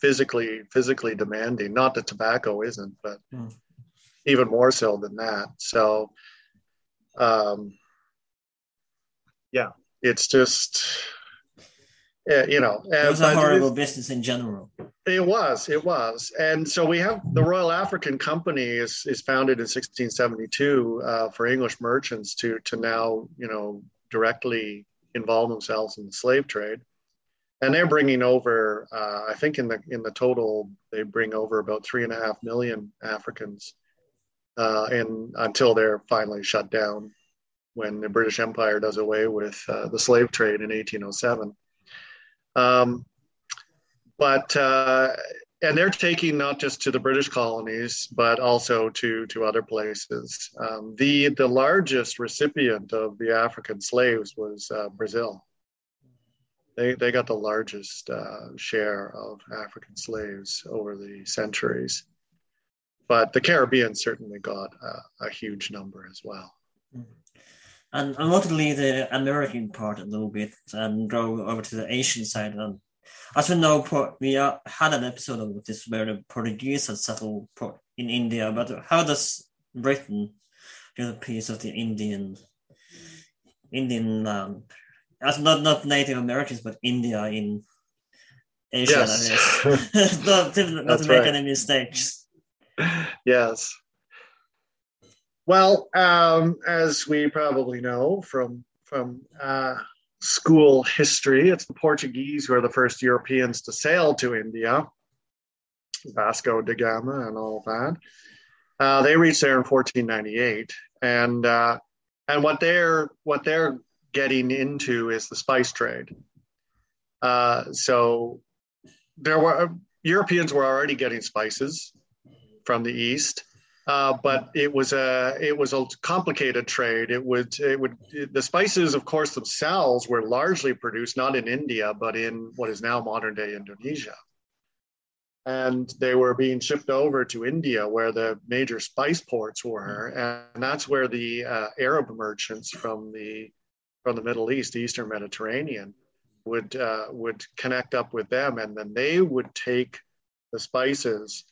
[SPEAKER 2] physically physically demanding not that tobacco isn't but mm. Even more so than that. So um yeah it's just you know
[SPEAKER 1] it was a horrible business in general.
[SPEAKER 2] It was, it was, and so we have the Royal African Company is is founded in 1672 uh, for English merchants to to now you know directly involve themselves in the slave trade, and they're bringing over uh, I think in the in the total they bring over about three and a half million Africans, uh, and until they're finally shut down when the British Empire does away with uh, the slave trade in 1807. Um, but uh, and they're taking not just to the British colonies, but also to to other places. Um, the the largest recipient of the African slaves was uh, Brazil. They they got the largest uh, share of African slaves over the centuries, but the Caribbean certainly got a, a huge number as well. Mm-hmm.
[SPEAKER 1] And I want to leave the American part a little bit and go over to the Asian side and as we know, we had an episode of this where the Portuguese had settled in India, but how does Britain get a piece of the Indian Indian land? As not not Native Americans, but India in Asia. Yes. not, to, not to make right. any mistakes.
[SPEAKER 2] Yes. Well, um, as we probably know from from uh, school history. It's the Portuguese who are the first Europeans to sail to India, Vasco da Gama and all that. Uh, they reached there in 1498, and uh, and what they're what they're getting into is the spice trade. Uh, so there were Europeans were already getting spices from the east, uh, but it was a it was a complicated trade. It would it would the spices, of course, themselves were largely produced not in India but in what is now modern day Indonesia, and they were being shipped over to India, where the major spice ports were, and that's where the uh, Arab merchants from the from the Middle East, the Eastern Mediterranean, would uh, would connect up with them, and then they would take the spices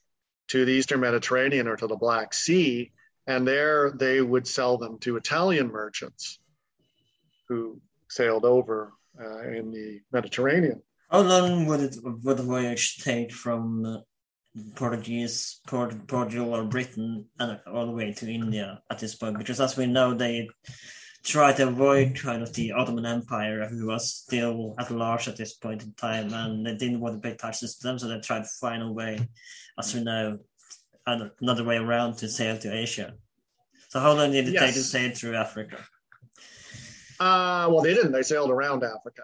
[SPEAKER 2] to the Eastern Mediterranean or to the Black Sea, and there they would sell them to Italian merchants who sailed over uh, in the Mediterranean.
[SPEAKER 1] How long would it would the voyage take from uh, Portuguese Port, Portugal or Britain and all the way to India at this point? Because as we know, they tried to avoid kind of the Ottoman Empire, who was still at large at this point in time, and they didn't want to pay taxes to them, so they tried to find a way, as we know, another way around to sail to Asia. So how long did it yes. take to sail through Africa?
[SPEAKER 2] Uh, well, they didn't. They sailed around Africa.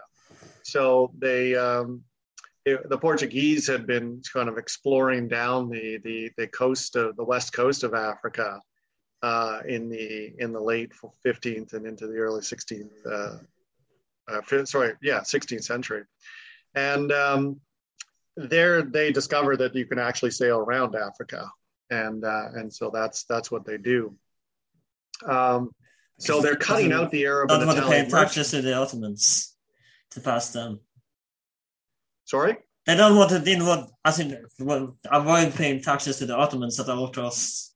[SPEAKER 2] So they, um, it, the Portuguese had been kind of exploring down the, the, the coast of the west coast of Africa uh, in the in the late 15th and into the early 16th. Uh, uh, sorry, yeah, 16th century, and um, there they discover that you can actually sail around Africa, and uh, and so that's that's what they do. Um, so they're cutting out the Arab.
[SPEAKER 1] Not want to pay taxes to the Ottomans to pass them.
[SPEAKER 2] Sorry.
[SPEAKER 1] They don't want to didn't want as in well, avoid paying taxes to the Ottomans at all costs.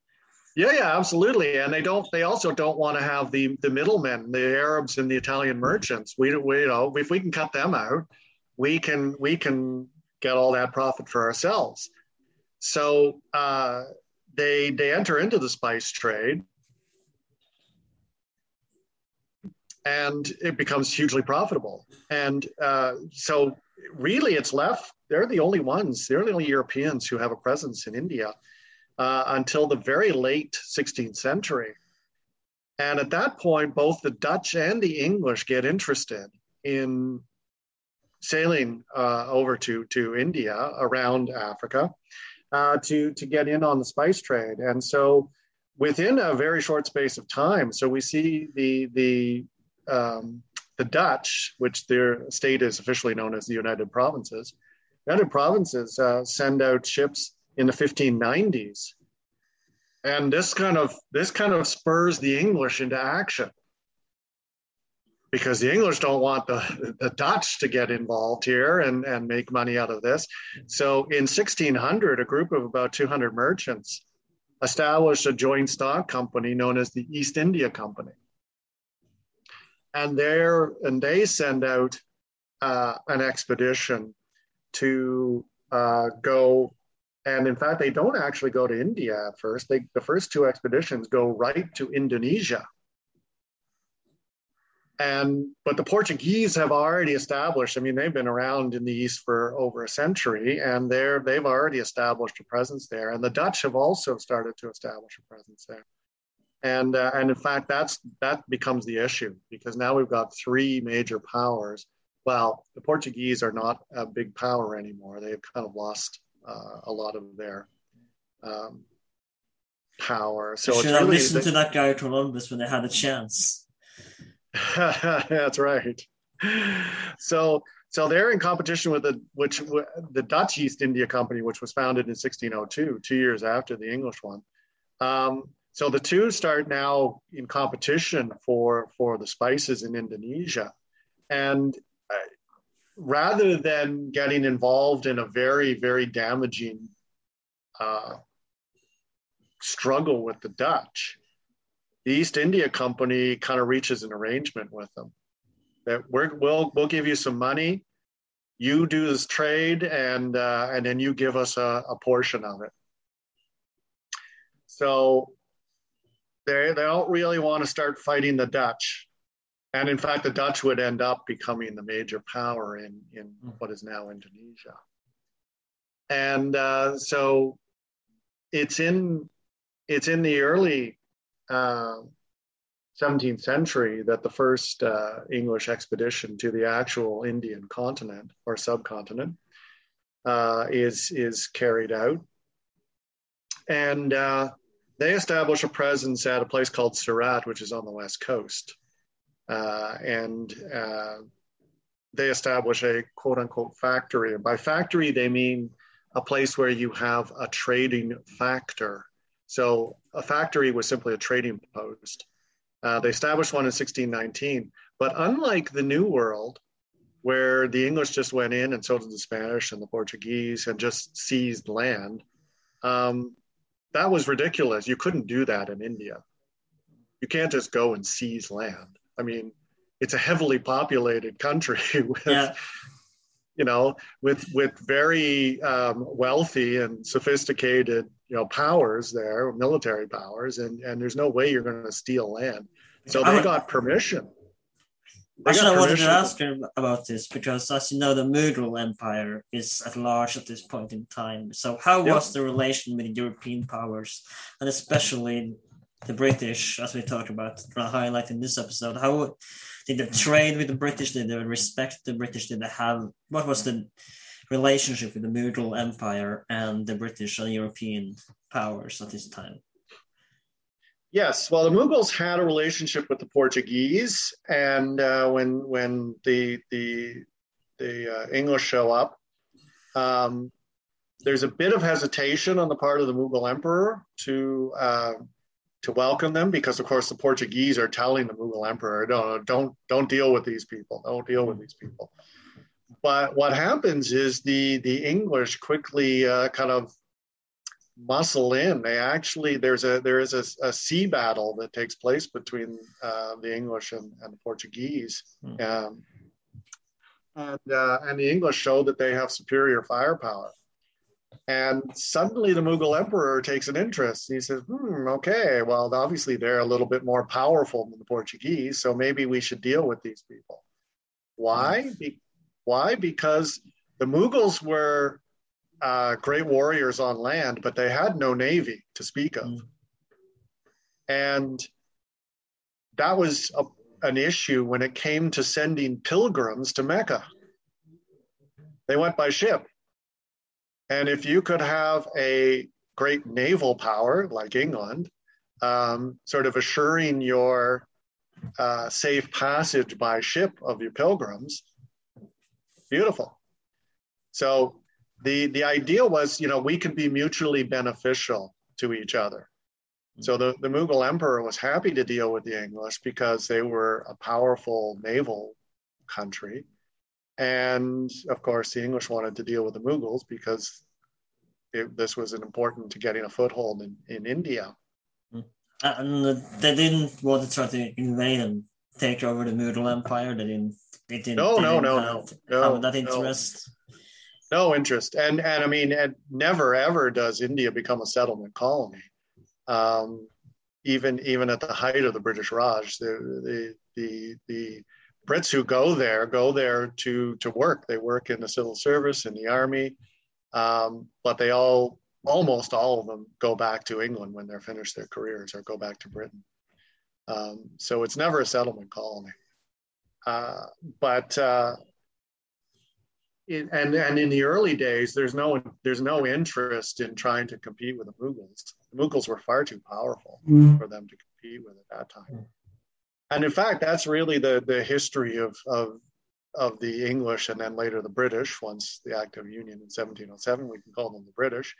[SPEAKER 2] Yeah, yeah, absolutely. And they don't. They also don't want to have the the middlemen, the Arabs and the Italian merchants. We, we you know, if we can cut them out, we can we can get all that profit for ourselves. So uh, they they enter into the spice trade, and it becomes hugely profitable. And uh, so really, it's left. They're the only ones. They're the only Europeans who have a presence in India uh, until the very late 16th century. And at that point, both the Dutch and the English get interested in sailing uh, over to, to India around Africa uh, to, to get in on the spice trade. And so within a very short space of time, so we see the, the, um, the Dutch, which their state is officially known as the United Provinces, United Provinces uh, send out ships in the 1590s. And this kind of this kind of spurs the English into action because the English don't want the, the Dutch to get involved here and, and make money out of this. So in 1600, a group of about 200 merchants established a joint stock company known as the East India Company. And there, and they send out uh, an expedition to uh, go. And in fact, they don't actually go to India at first. They, the first two expeditions go right to Indonesia. And but the portuguese have already established i mean they've been around in the east for over a century and they're they've already established a presence there. And the dutch have also started to establish a presence there. And uh, and in fact that's that becomes the issue because now we've got three major powers. Well the portuguese are not a big power anymore. They've kind of lost uh, a lot of their um, power so
[SPEAKER 1] should have listened to that guy columbus when they had a chance
[SPEAKER 2] That's right. So, so they're in competition with the which the Dutch East India Company, which was founded in 1602, two years after the English one. Um, so the two start now in competition for for the spices in Indonesia, and rather than getting involved in a very very damaging uh, struggle with the Dutch, the East India Company kind of reaches an arrangement with them that we will we'll give you some money, you do this trade, and uh, and then you give us a, a portion of it. So they they don't really want to start fighting the Dutch, and in fact, the Dutch would end up becoming the major power in in hmm. what is now Indonesia. And uh, so it's in it's in the early uh, 17th century that the first uh, English expedition to the actual Indian continent or subcontinent uh, is is carried out, and uh, they establish a presence at a place called Surat, which is on the west coast, and uh, they establish a quote unquote factory. And by factory, they mean a place where you have a trading factor so a factory was simply a trading post. Uh, they established one in 1619. But unlike the New World, where the English just went in and so did the Spanish and the Portuguese and just seized land, um, that was ridiculous. You couldn't do that in India. You can't just go and seize land. I mean, it's a heavily populated country with yeah you know, with with very um, wealthy and sophisticated, you know, powers there, military powers, and and there's no way you're going to steal land. So they got permission.
[SPEAKER 1] They Actually, got I wanted to ask you about this because, as you know, the Mughal Empire is at large at this point in time. So, how yep. was the relation with the European powers, and especially the British, as we talked about, highlight in this episode? How did they trade with the British? Did they respect the British? Did they have what was the relationship with the Mughal Empire and the British and European powers at this time?
[SPEAKER 2] Yes, well, the Mughals had a relationship with the Portuguese, and uh, when when the the the uh, English show up, um, there's a bit of hesitation on the part of the Mughal emperor to uh, to welcome them because of course the Portuguese are telling the Mughal emperor, don't, don't, don't deal with these people. Don't deal with these people. But what happens is the, the English quickly uh, kind of muscle in. They actually, there's a, there is a, a sea battle that takes place between uh, the English and, and the Portuguese. Mm. Um, and uh, and the English show that they have superior firepower. And suddenly the Mughal emperor takes an interest. He says, hmm, okay, well, obviously they're a little bit more powerful than the Portuguese, so maybe we should deal with these people. Why? Be- why? Because the Mughals were uh, great warriors on land, but they had no navy to speak of. Mm. And that was a, an issue when it came to sending pilgrims to Mecca. They went by ship. And if you could have a great naval power like England, um, sort of assuring your uh, safe passage by ship of your pilgrims, beautiful. So the the idea was, you know, we can be mutually beneficial to each other. So the, the Mughal emperor was happy to deal with the English because they were a powerful naval country. And of course, the English wanted to deal with the Mughals because it, this was important to getting a foothold in, in India.
[SPEAKER 1] Hmm. And they didn't want to try to invade and take over the Mughal Empire. They didn't. They didn't.
[SPEAKER 2] No,
[SPEAKER 1] they
[SPEAKER 2] no,
[SPEAKER 1] didn't
[SPEAKER 2] no,
[SPEAKER 1] have,
[SPEAKER 2] no, no,
[SPEAKER 1] have that interest.
[SPEAKER 2] No. no interest, and and I mean, and never ever does India become a settlement colony. Um, even even at the height of the British Raj, the the the, the Brits who go there go there to to work. They work in the civil service, in the army, um, but they all almost all of them go back to England when they're finished their careers or go back to Britain. Um, so it's never a settlement colony. Uh, but uh, in, and and in the early days, there's no there's no interest in trying to compete with the Mughals. The Mughals were far too powerful mm. for them to compete with at that time. And in fact, that's really the the history of of of the English and then later the British. Once the Act of Union in 1707, we can call them the British.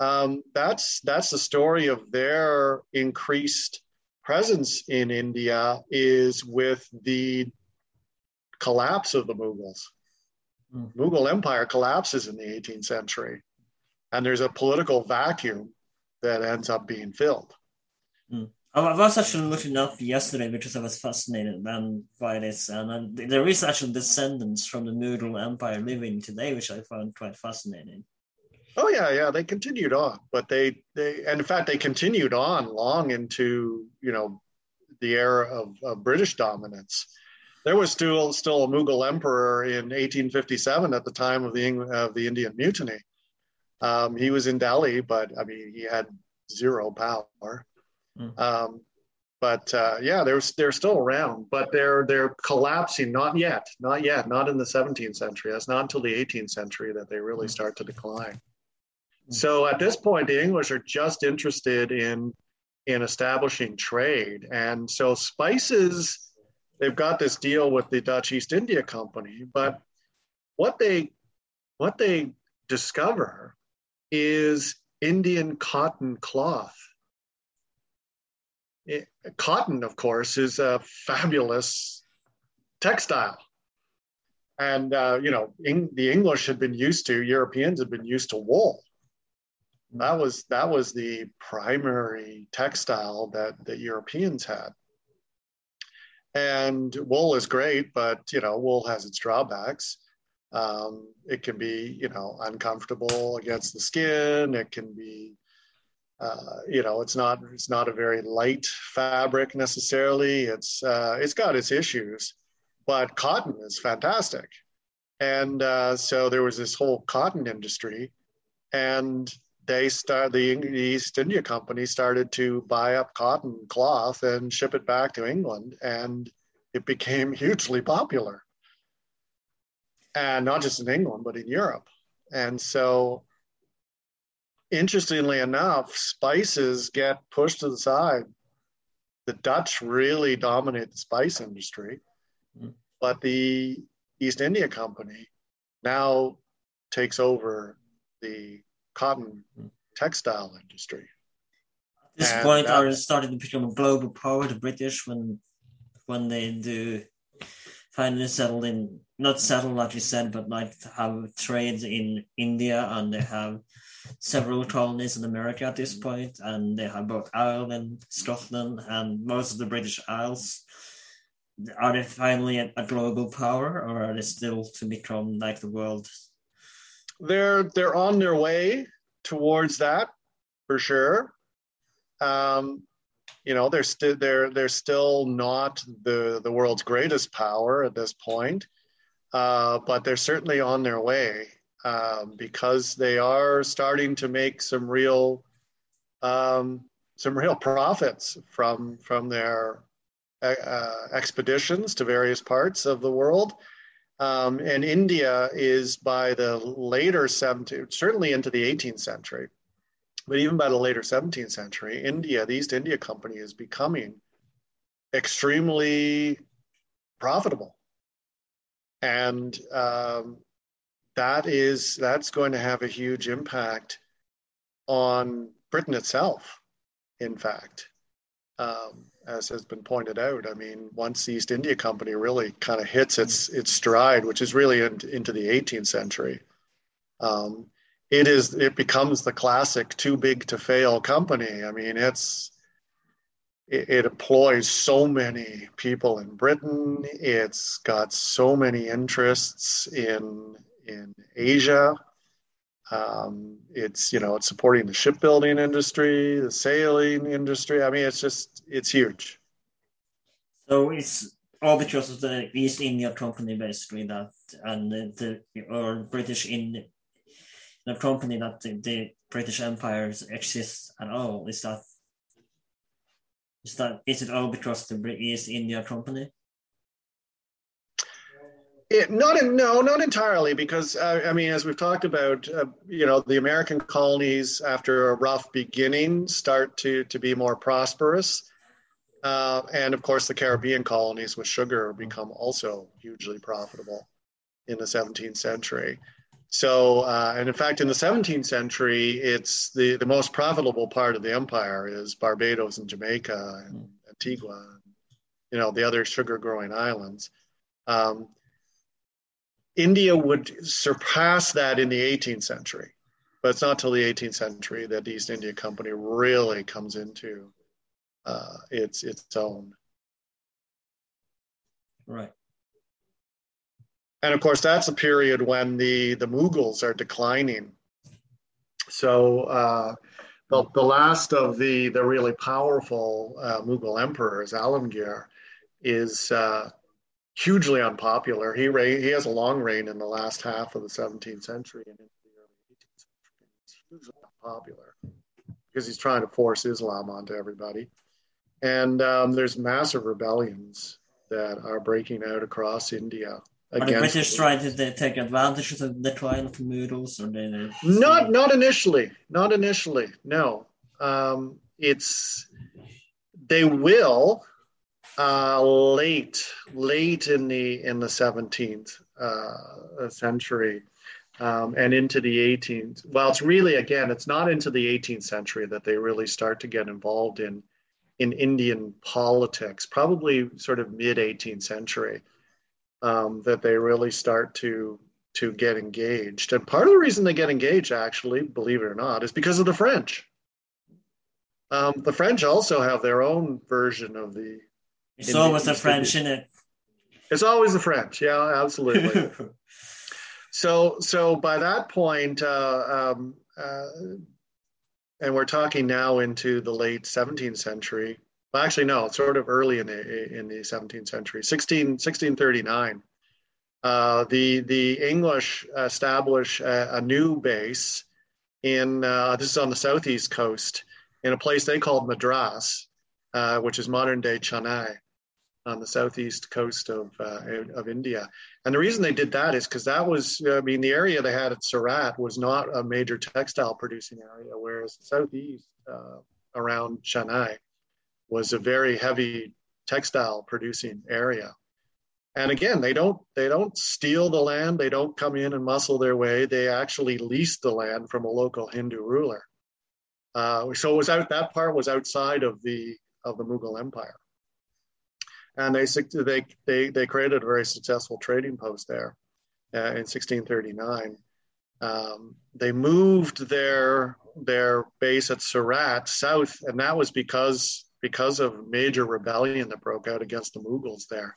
[SPEAKER 2] Um, that's that's the story of their increased presence in India is with the collapse of the Mughals Mm. Mughal Empire collapses in the 18th century, and there's a political vacuum that ends up being filled.
[SPEAKER 1] Mm. I was actually looking up yesterday because I was fascinated by this, and there is actually descendants from the Mughal Empire living today, which I found quite fascinating.
[SPEAKER 2] Oh yeah, yeah, they continued on, but they they and in fact they continued on long into you know the era of, of British dominance there was still still a Mughal emperor in 1857 at the time of the of the Indian Mutiny. Um, he was in Delhi, but I mean he had zero power. Mm. Um, but uh, yeah, they're they're still around, but they're they're collapsing. Not yet, not yet, not in the 17th century. That's not until the 18th century that they really hmm. start to decline. Mm. So at this point, the English are just interested in in establishing trade, and so spices they've got this deal with the Dutch East India Company, but what they what they discover is Indian cotton cloth. It, cotton, of course, is a fabulous textile. And, uh, you know, in, the English had been used to, Europeans had been used to wool. That was, that was the primary textile that, that Europeans had. And wool is great, but you know, wool has its drawbacks. Um, it can be, you know, uncomfortable against the skin. It can be, uh, you know, it's not it's not a very light fabric necessarily. It's uh, it's got its issues, but cotton is fantastic. And uh, so there was this whole cotton industry, and they start the, the East India Company started to buy up cotton cloth and ship it back to England, and it became hugely popular. And not just in England, but in Europe. And so, interestingly enough, spices get pushed to the side. The Dutch really dominate the spice industry, mm-hmm. but the East India Company now takes over the cotton textile industry.
[SPEAKER 1] At this and point, that, are starting to become a global power, the British, when when they do finally settled in, not settled like you said, but like have trade in India, and they have several colonies in America at this point, and they have both Ireland, Scotland, and most of the British Isles. are they finally a, a global power, or are they still to become like the world?
[SPEAKER 2] They're they're on their way towards that for sure. Um, you know, they're still they're they're still not the the world's greatest power at this point, uh, but they're certainly on their way um, because they are starting to make some real um, some real profits from from their uh, expeditions to various parts of the world. Um, and India is by the later 17th, certainly into the 18th century, but even by the later 17th century, India, the East India Company is becoming extremely profitable. And um, that is that's going to have a huge impact on Britain itself, in fact. Um, as has been pointed out, I mean, once the East India Company really kind of hits its its stride, which is really in, into the 18th century, um, it is it becomes the classic too big to fail company. I mean, it's it, it employs so many people in Britain. It's got so many interests in in Asia. Um, it's you know it's supporting the shipbuilding industry, the sailing industry. I mean, it's just it's huge.
[SPEAKER 1] So it's all because of the East India Company, basically that, and the, the or British in the company that the, the British Empire exists at all. Is that is that is it all because the East India Company?
[SPEAKER 2] It, not in, no, not entirely, because uh, I mean, as we've talked about, uh, you know, the American colonies after a rough beginning start to to be more prosperous, uh, and of course, the Caribbean colonies with sugar become also hugely profitable in the 17th century. So, uh, and in fact, in the 17th century, it's the the most profitable part of the empire is Barbados and Jamaica and Antigua, you know, the other sugar growing islands. Um, India would surpass that in the 18th century, but it's not till the 18th century that the East India Company really comes into uh, its its own.
[SPEAKER 1] Right.
[SPEAKER 2] And of course, that's a period when the the Mughals are declining. So uh, the the last of the the really powerful uh, Mughal emperors, Alamgir, is uh, hugely unpopular. He reign, he has a long reign in the last half of the 17th century and into the early 18th century. He's hugely unpopular because he's trying to force Islam onto everybody. And um, there's massive rebellions that are breaking out across India.
[SPEAKER 1] Are the British trying to take advantage of the decline of the or they?
[SPEAKER 2] Not, not initially. Not initially. No, um, it's they will uh, late, late in the in the 17th uh, century, um, and into the 18th. Well, it's really again, it's not into the 18th century that they really start to get involved in in Indian politics. Probably sort of mid 18th century um, that they really start to to get engaged. And part of the reason they get engaged, actually, believe it or not, is because of the French. Um, the French also have their own version of the
[SPEAKER 1] it's always the French in it.
[SPEAKER 2] It's always the French. Yeah, absolutely. so, so by that point, uh, um, uh, and we're talking now into the late 17th century. Well, actually, no, it's sort of early in the in the 17th century, 16, 1639. Uh, the the English establish a, a new base in uh, this is on the southeast coast in a place they called Madras, uh, which is modern day Chennai on the southeast coast of uh, of India. And the reason they did that is because that was, I mean, the area they had at Surat was not a major textile producing area, whereas the southeast uh, around Chennai was a very heavy textile producing area. And again, they don't they don't steal the land. They don't come in and muscle their way. They actually lease the land from a local Hindu ruler. Uh, so it was out that part was outside of the of the Mughal Empire and they they they they created a very successful trading post there uh, in 1639. Um, they moved their their base at Surat south, and that was because because of major rebellion that broke out against the Mughals there.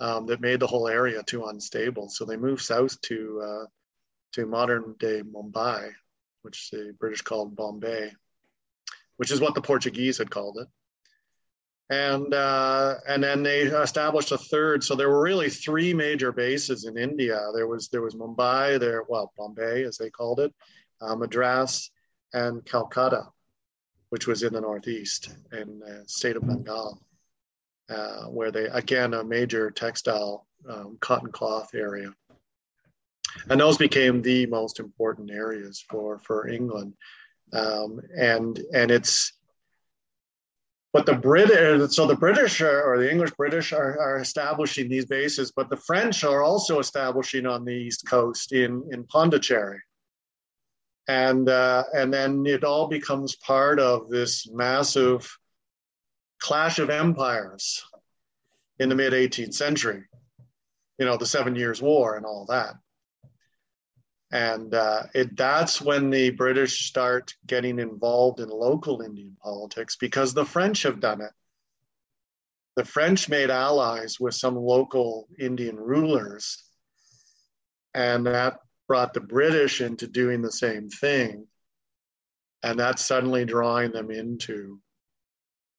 [SPEAKER 2] um, that made the whole area too unstable. So they moved south to uh, to modern day Mumbai, which the British called Bombay, which is what the Portuguese had called it. And uh, and then they established a third. So there were really three major bases in India. There was there was Mumbai, there well Bombay as they called it, uh, Madras, and Calcutta, which was in the northeast in the state of Bengal, uh, where they again a major textile um, cotton cloth area. And those became the most important areas for for England. Um, and and it's but the British, so the British are, or the English British are, are establishing these bases, but the French are also establishing on the east coast in in Pondicherry, and uh, and then it all becomes part of this massive clash of empires in the mid 18th century. You know, the Seven Years' War and all that and uh, it, that's when the British start getting involved in local Indian politics because the French have done it. The French made allies with some local Indian rulers, and that brought the British into doing the same thing. And that's suddenly drawing them into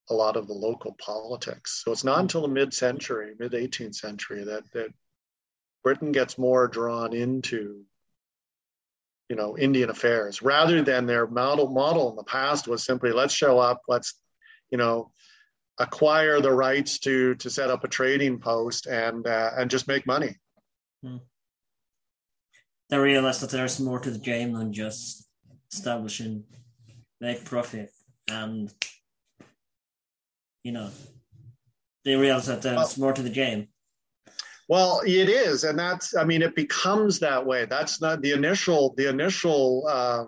[SPEAKER 2] a lot of the local politics. So it's not until the mid century, mid 18th century, that, that Britain gets more drawn into you know Indian affairs rather than their model model in the past was simply let's show up let's you know acquire the rights to to set up a trading post and uh, and just make money hmm.
[SPEAKER 1] They realize that there's more to the game than just establishing make profit and you know they realize that there's more to the game
[SPEAKER 2] well, it is, and that's I mean, it becomes that way. That's not the initial the initial uh,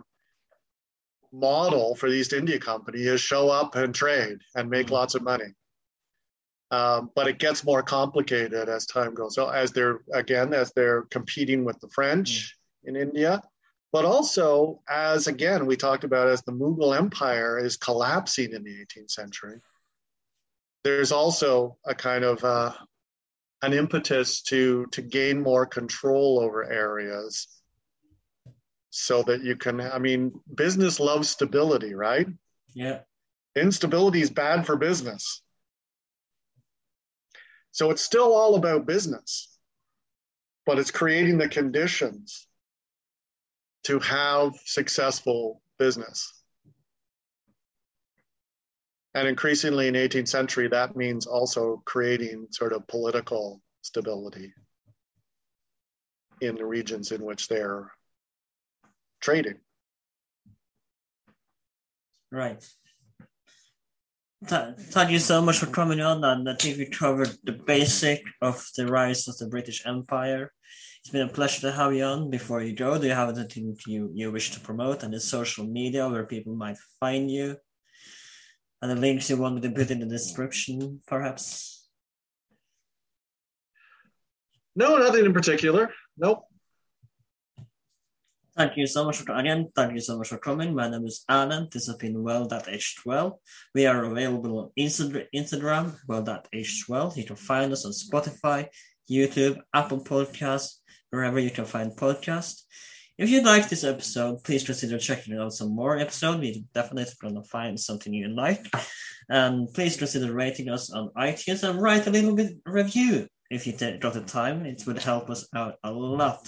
[SPEAKER 2] model for the East India Company is show up and trade and make mm-hmm. lots of money. Um, but it gets more complicated as time goes. So as they're again as they're competing with the French mm-hmm. in India, but also as again we talked about as the Mughal Empire is collapsing in the 18th century. There's also a kind of uh, an impetus to to gain more control over areas so that you can i mean business loves stability right
[SPEAKER 1] yeah
[SPEAKER 2] instability is bad for business so it's still all about business but it's creating the conditions to have successful business and increasingly in 18th century, that means also creating sort of political stability in the regions in which they're trading.
[SPEAKER 1] Right. Thank you so much for coming on, and I think we covered the basic of the rise of the British Empire. It's been a pleasure to have you on. Before you go, do you have anything you, you wish to promote and the social media where people might find you? and the links you want me to put in the description, perhaps?
[SPEAKER 2] No, nothing in particular. Nope.
[SPEAKER 1] Thank you so much for again. Thank you so much for coming. My name is Alan. This has been well.h12. We are available on Instagram, well.h12. You can find us on Spotify, YouTube, Apple Podcasts, wherever you can find podcasts. If you like this episode, please consider checking out some more episodes. We're definitely going to find something you like. And please consider rating us on iTunes and write a little bit review if you got the time. It would help us out a lot.